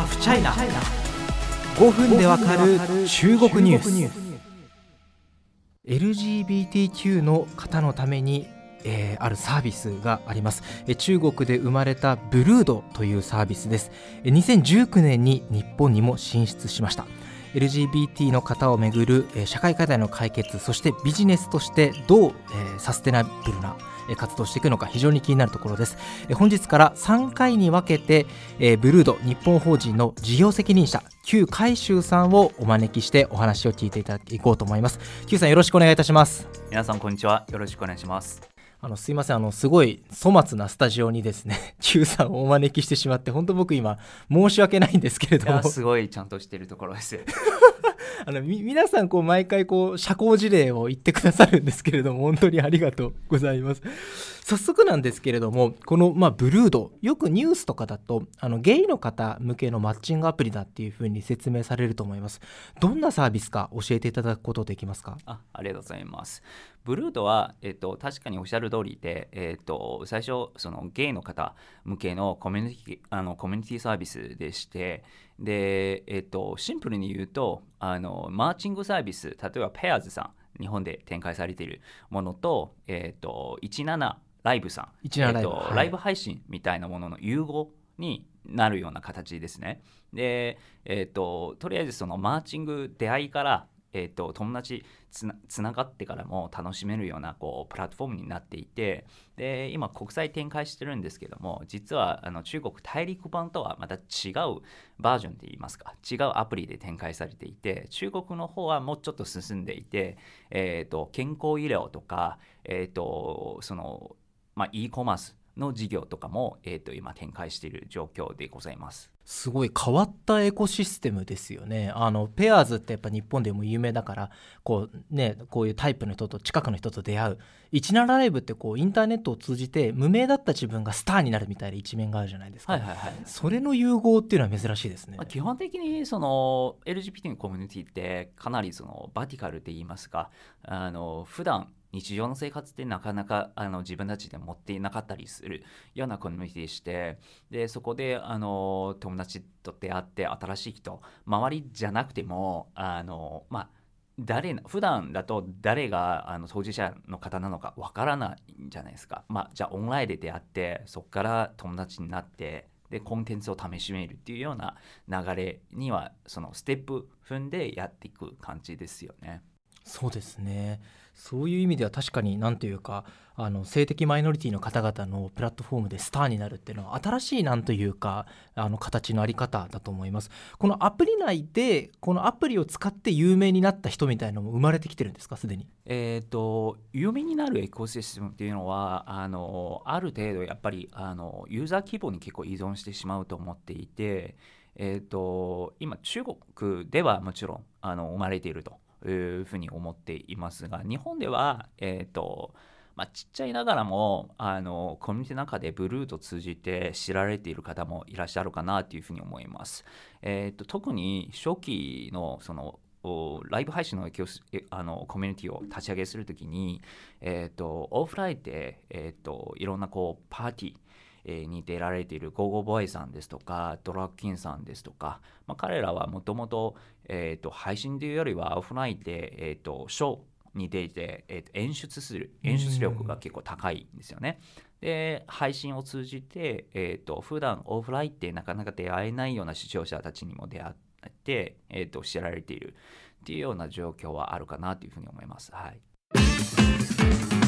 ハフチャイナ5分でわかる中国ニュース。LGBTQ の方のためにえー、あるサービスがあります、えー、中国で生まれたブルードというサービスです、えー、2019年に日本にも進出しました。LGBT の方をめぐる、えー、社会課題の解決そしてビジネスとしてどう、えー、サステナブルな活動していくのか非常に気になるところです。本日から3回に分けてブルード日本法人の事業責任者旧海舟さんをお招きしてお話を聞いていただこうと思います。旧さんよろしくお願いいたします。皆さんこんにちは。よろしくお願いします。あのすいません。あのすごい粗末なスタジオにですね Q さんをお招きしてしまって本当僕今申し訳ないんですけれども。すごいちゃんとしてるところです あの皆さんこう毎回こう社交辞令を言ってくださるんですけれども本当にありがとうございます。早速なんですけれどもこの、まあ、ブルードよくニュースとかだとあのゲイの方向けのマッチングアプリだっていうふうに説明されると思います。どんなサービスか教えていただくことできますか？あありがとうございます。ブルードは、えっと、確かにおっしゃる通りで、えっと、最初そのゲイの方向けのコミュニティあのコミュニティサービスでしてで、えっと、シンプルに言うとあのマーチングサービス例えばペアーズさん日本で展開されているものと,、えっと17ライブさん、えっと、ライブ配信みたいなものの融合になるような形ですね。で、えっと、とりあえずそのマーチング出会いからえーと、友達つながってからも楽しめるようなこうプラットフォームになっていてで今国際展開してるんですけども実はあの中国大陸版とはまた違うバージョンで言いますか違うアプリで展開されていて中国の方はもうちょっと進んでいて、えーと、健康医療とか、えーとそのまあ、e コマースの事業とかも、えー、と今展開している状況でございます。すごい変わったエコシステムですよね。あのペアーズってやっぱ日本でも有名だからこうねこういうタイプの人と近くの人と出会う17ライブってこうインターネットを通じて無名だった自分がスターになるみたいな一面があるじゃないですか。はいはいはい、それの融合っていうのは珍しいですね。基本的にその LGBT のコミュニティってかなりそのバティカルって言いますかあの普段日常の生活ってなかなかあの自分たちで持っていなかったりするようなコミュニティでしてでそこであの友達と出会って新しい人周りじゃなくてもあのまあ誰普段だと誰があの当事者の方なのかわからないんじゃないですか。まあ、じゃあオンラインで出会ってそこから友達になってでコンテンツを試しめるっていうような流れにはそのステップ踏んでやっていく感じですよね。そうですねそういう意味では確かに何というかあの性的マイノリティの方々のプラットフォームでスターになるっていうのは新しいなんというかあの形のあり方だと思います。このアプリ内でこのアプリを使って有名になった人みたいのも生まれてきてるんですか？すでに。えっ、と有名になるエコシステムっていうのはあのある程度やっぱりあのユーザー規模に結構依存してしまうと思っていてえーと今中国ではもちろんあの生まれていると。いうふうに思っていますが日本では、えーとまあ、ちっちゃいながらもあのコミュニティの中でブルーと通じて知られている方もいらっしゃるかなというふうに思います。えーと、特に初期のそのライブ配信のあのコミュニティを立ち上げするときに、えーと、オフラインで、えーといろんなこうパーティーに出られているゴーゴーボーイさんですとかドラッキンさんですとか、まあ、彼らはもともと配信というよりはオフラインで、えーと、ショーに出て、えーと、演出する演出力が結構高いんですよね。で配信を通じて、えーと、普段オフラインってなかなか出会えないような視聴者たちにも出会って、えー、と知られているっていうような状況はあるかなというふうに思います。はい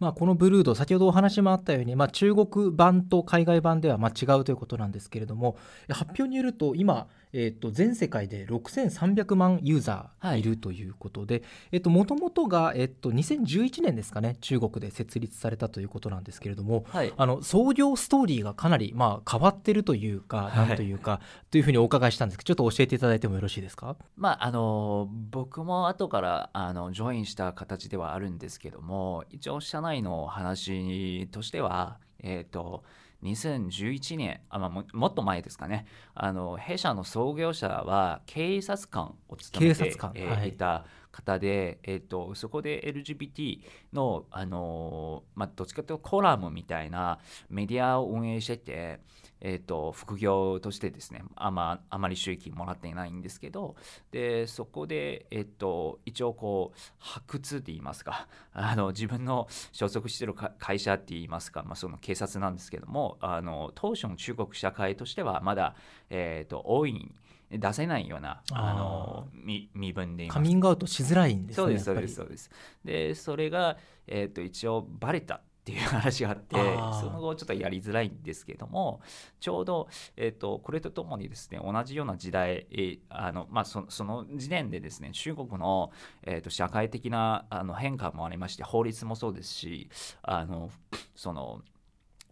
まあ、このブルード先ほどお話もあったように、まあ、中国版と海外版ではま違うということなんですけれども発表によると今えー、と全世界で6300万ユーザーい。るということでもともとが、えー、と2011年ですかね中国で設立されたということなんですけれども、はい、あの創業ストーリーがかなり、まあ、変わってるというか、なんというかというふうにお伺いしたんですけどちょっと教えていただいてもよろしいですか、まあ、あの僕も後からあのジョインした形ではあるんですけども一応社内の話としてはえっ、ー、と2011年あ、まあ、もっと前ですかね。あの弊社の創業者は警察官を務めて、えー、い。た方で、えー、とそこで LGBT の、あのまあ、どっちかというとコラムみたいなメディアを運営してて、えー、と副業としてですねあまあまり収益もらっていないんですけどでそこで、えー、と一応こう発掘って言いますか あの自分の所属している会社って言いますか、まあ、その警察なんですけどもあの当初の中国社会としてはまだ、えー、と大いに出せないようなあの身身分でカミングアウトしづらいんですねそうですそうですそうです。でそれが、えー、と一応バレたっていう話があってその後ちょっとやりづらいんですけどもちょうど、えーと、これとともにですね同じような時代、えー、あのまあ、そその時点でですね中国の、えーと、社会的なあの変化もありまして法律もそうですしあのその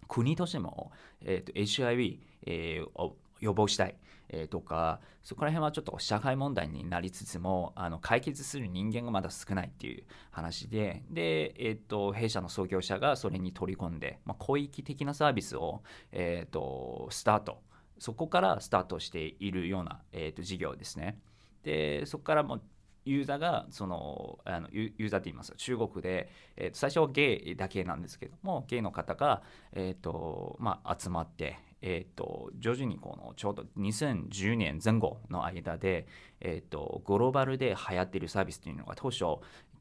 国としても、えーと、と HIV、えー、を予防したい。えー、とかそこら辺はちょっと社会問題になりつつもあの解決する人間がまだ少ないっていう話でで、えーと、弊社の創業者がそれに取り込んで、まあ、広域的なサービスを、えーと、スタートそこからスタートしているような、えーと、事業ですね。でそこからもユーザーがそのあのユーザーって言います中国で、えー、と最初はゲイだけなんですけどもゲイの方が、えーとまあ、集まってえーと、徐々にこのちょうど2010年前後の間で、えーと、グローバルで流行っているサービスというのが当初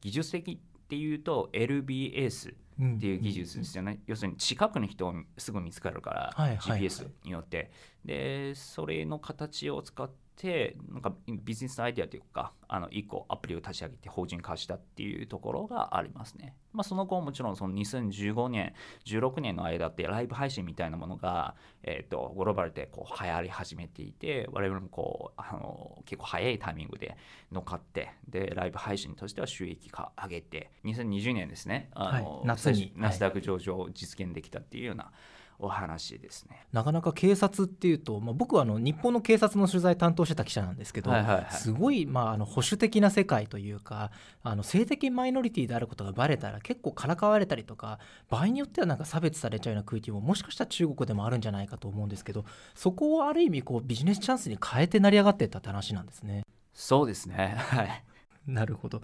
技術的っていうと LBS っていう技術ですよね、うんうん、要するに近くの人すぐ見つかるから、はいはい、GPS によって、でそれの形を使っててなんかビジネスアイデアというかあの1個アプリを立ち上げて法人化したっていうところがありますね。まあ、その後もちろんその2015年16年の間ってライブ配信みたいなものが、えーと、グローバルでこう流行り始めていて我々もこうあの結構早いタイミングで乗っかってでライブ配信としては収益化上げて2020年ですね。あの、はい、夏にナスダック上場を実現できたっていうような、はいお話ですね。なかなか警察っていうと、まあ、僕はあの日本の警察の取材担当してた記者なんですけど、はいはいはい、すごい、まあ、あの保守的な世界というかあの性的マイノリティであることがバレたら結構からかわれたりとか場合によってはなんか差別されちゃうような空気ももしかしたら中国でもあるんじゃないかと思うんですけどそこをある意味こうビジネスチャンスに変えて成り上がっていったって話なんですね。そうですね。はい なるほど。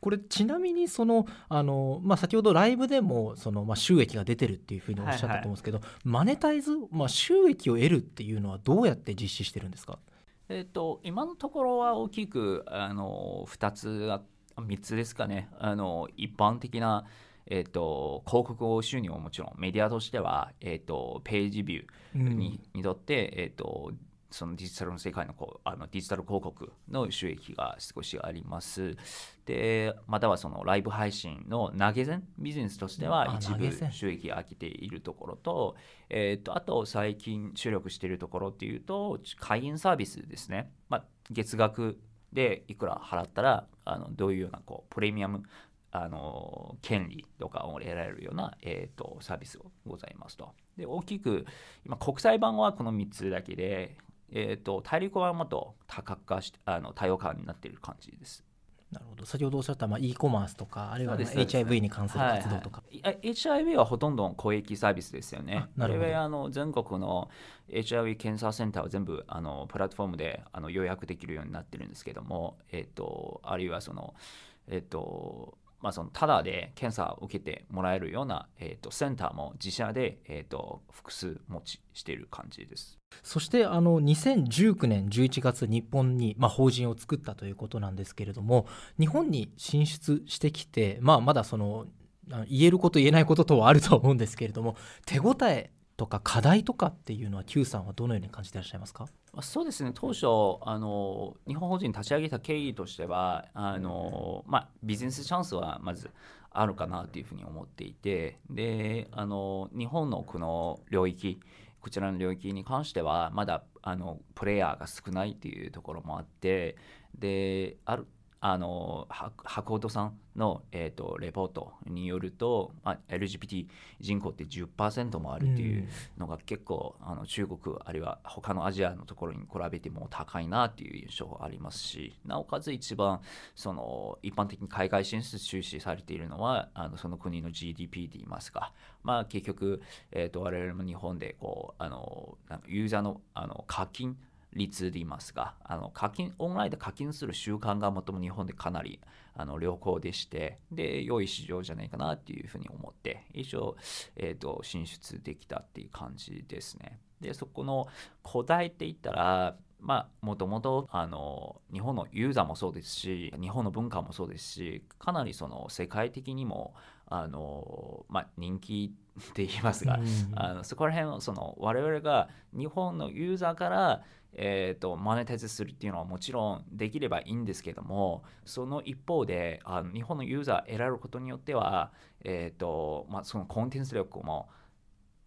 これちなみにそのあの、まあ、先ほどライブでもその、まあ、収益が出てるっていうふうにおっしゃったと思うんですけど、はいはい、マネタイズ、まあ、収益を得るっていうのはどうやって実施してるんですか？えーと、今のところは大きくあの2つ3つですかね。あの一般的な、えーと、広告収入ももちろんメディアとしては、えーと、ページビューに,、にとって、えー、とそのデジタルの世界のこうあのデジタル広告の収益が少しあります。で、またはそのライブ配信の投げ銭ビジネスとしては一部収益が飽きているところと、えー、とあと最近注力しているところっていうと、会員サービスですね。まあ、月額でいくら払ったらあのどういうようなこうプレミアムあの権利とかを得られるような、えーと、サービスがございますと。で大きく今国際版はこの3つだけでえーと、大陸はもっと多角化しあの多様化になっている感じです。なるほど。先ほどおっしゃったまあ e コマースとかあるいは、ね、HIV に関する活動とか、はいはい、HIV はほとんど公益サービスですよね。なるほど。あの全国の HIV 検査センターは全部あのプラットフォームであの予約できるようになってるんですけども、えーと、あるいはその、えーとまあ、そのただで検査を受けてもらえるような、えーと、センターも自社で、えーと、複数持ちしている感じです。そしてあの2019年11月日本に、まあ、法人を作ったということなんですけれども日本に進出してきて、まあ、まだその言えること言えないこととはあると思うんですけれども手応えとか課題とかっていうのは Q さんはどのように感じていらっしゃいますか？そうですね。当初あの日本法人立ち上げた経緯としてはあの、まあ、ビジネスチャンスはまずあるかなというふうに思っていてであの日本のこの領域こちらの領域に関してはまだあのプレイヤーが少ないというところもあってであるあの博報さんの、えーと、レポートによると、まあ、LGBT 人口って10%もあるっていうのが結構、うん、あの中国あるいは他のアジアのところに比べても高いなっていう印象がありますしなおかつ一番その一般的に海外進出注視されているのはあのその国の GDP で言いますか、まあ、結局、えーと、我々も日本でこうあのユーザーのあの課金率で言いますがあの課金オンラインで課金する習慣がもとも日本でかなりあの良好でしてで良い市場じゃないかなっていうふうに思って一応、えーと、進出できたっていう感じですね。でそこの古代って言ったらまあもともとあの日本のユーザーもそうですし日本の文化もそうですしかなりその世界的にもあの、まあ、人気って言いますが、うん、あのそこら辺その我々が日本のユーザーからえーと、マネタイズするっていうのはもちろんできればいいんですけどもその一方であの日本のユーザー得られることによっては、えーとまあ、そのコンテンツ力も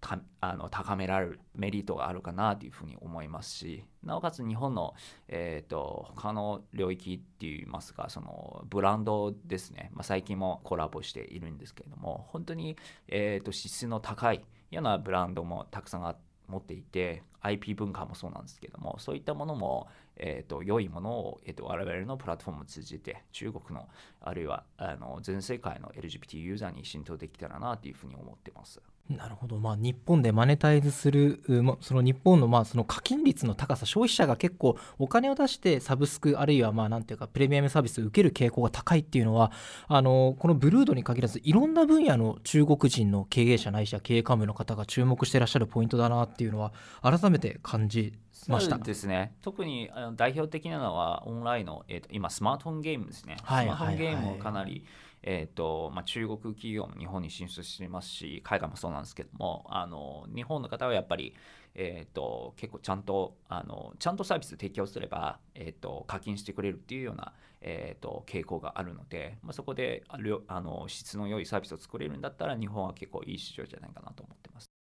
たあの高められるメリットがあるかなというふうに思いますしなおかつ日本の、えーと、他の領域っていいますかそのブランドですね、まあ、最近もコラボしているんですけれども本当に、えーと、質の高いようなブランドもたくさんあって持っていて IP 文化もそうなんですけどもそういったものも、えーと、良いものを、えーと、我々のプラットフォームを通じて中国のあるいはあの全世界の LGBT ユーザーに浸透できたらなというふうに思ってます。なるほど、まあ、日本でマネタイズする、その日本のまあその課金率の高さ、消費者が結構お金を出してサブスク、あるいはまあなんていうか、プレミアムサービスを受ける傾向が高いっていうのは、あのこのブルードに限らず、いろんな分野の中国人の経営者ないしは経営幹部の方が注目していらっしゃるポイントだなっていうのは、改めて感じました。ですね。特にあの代表的なのは、オンラインの、えーと、今、スマートフォンゲームですね。はい、スマートフォンゲームをかなり、はいえーとまあ、中国企業も日本に進出していますし海外もそうなんですけどもあの日本の方はやっぱり、えーと、結構ちゃんとあのちゃんとサービス提供すれば、えーと、課金してくれるっていうような、えー、と傾向があるので、まあ、そこであの質の良いサービスを作れるんだったら日本は結構いい市場じゃないかなと思ってます。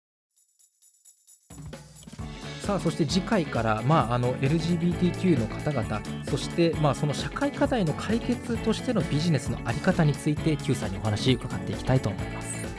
さあそして次回から、まあ、あの LGBTQ の方々そして、まあ、その社会課題の解決としてのビジネスの在り方について Q さんにお話伺っていきたいと思います。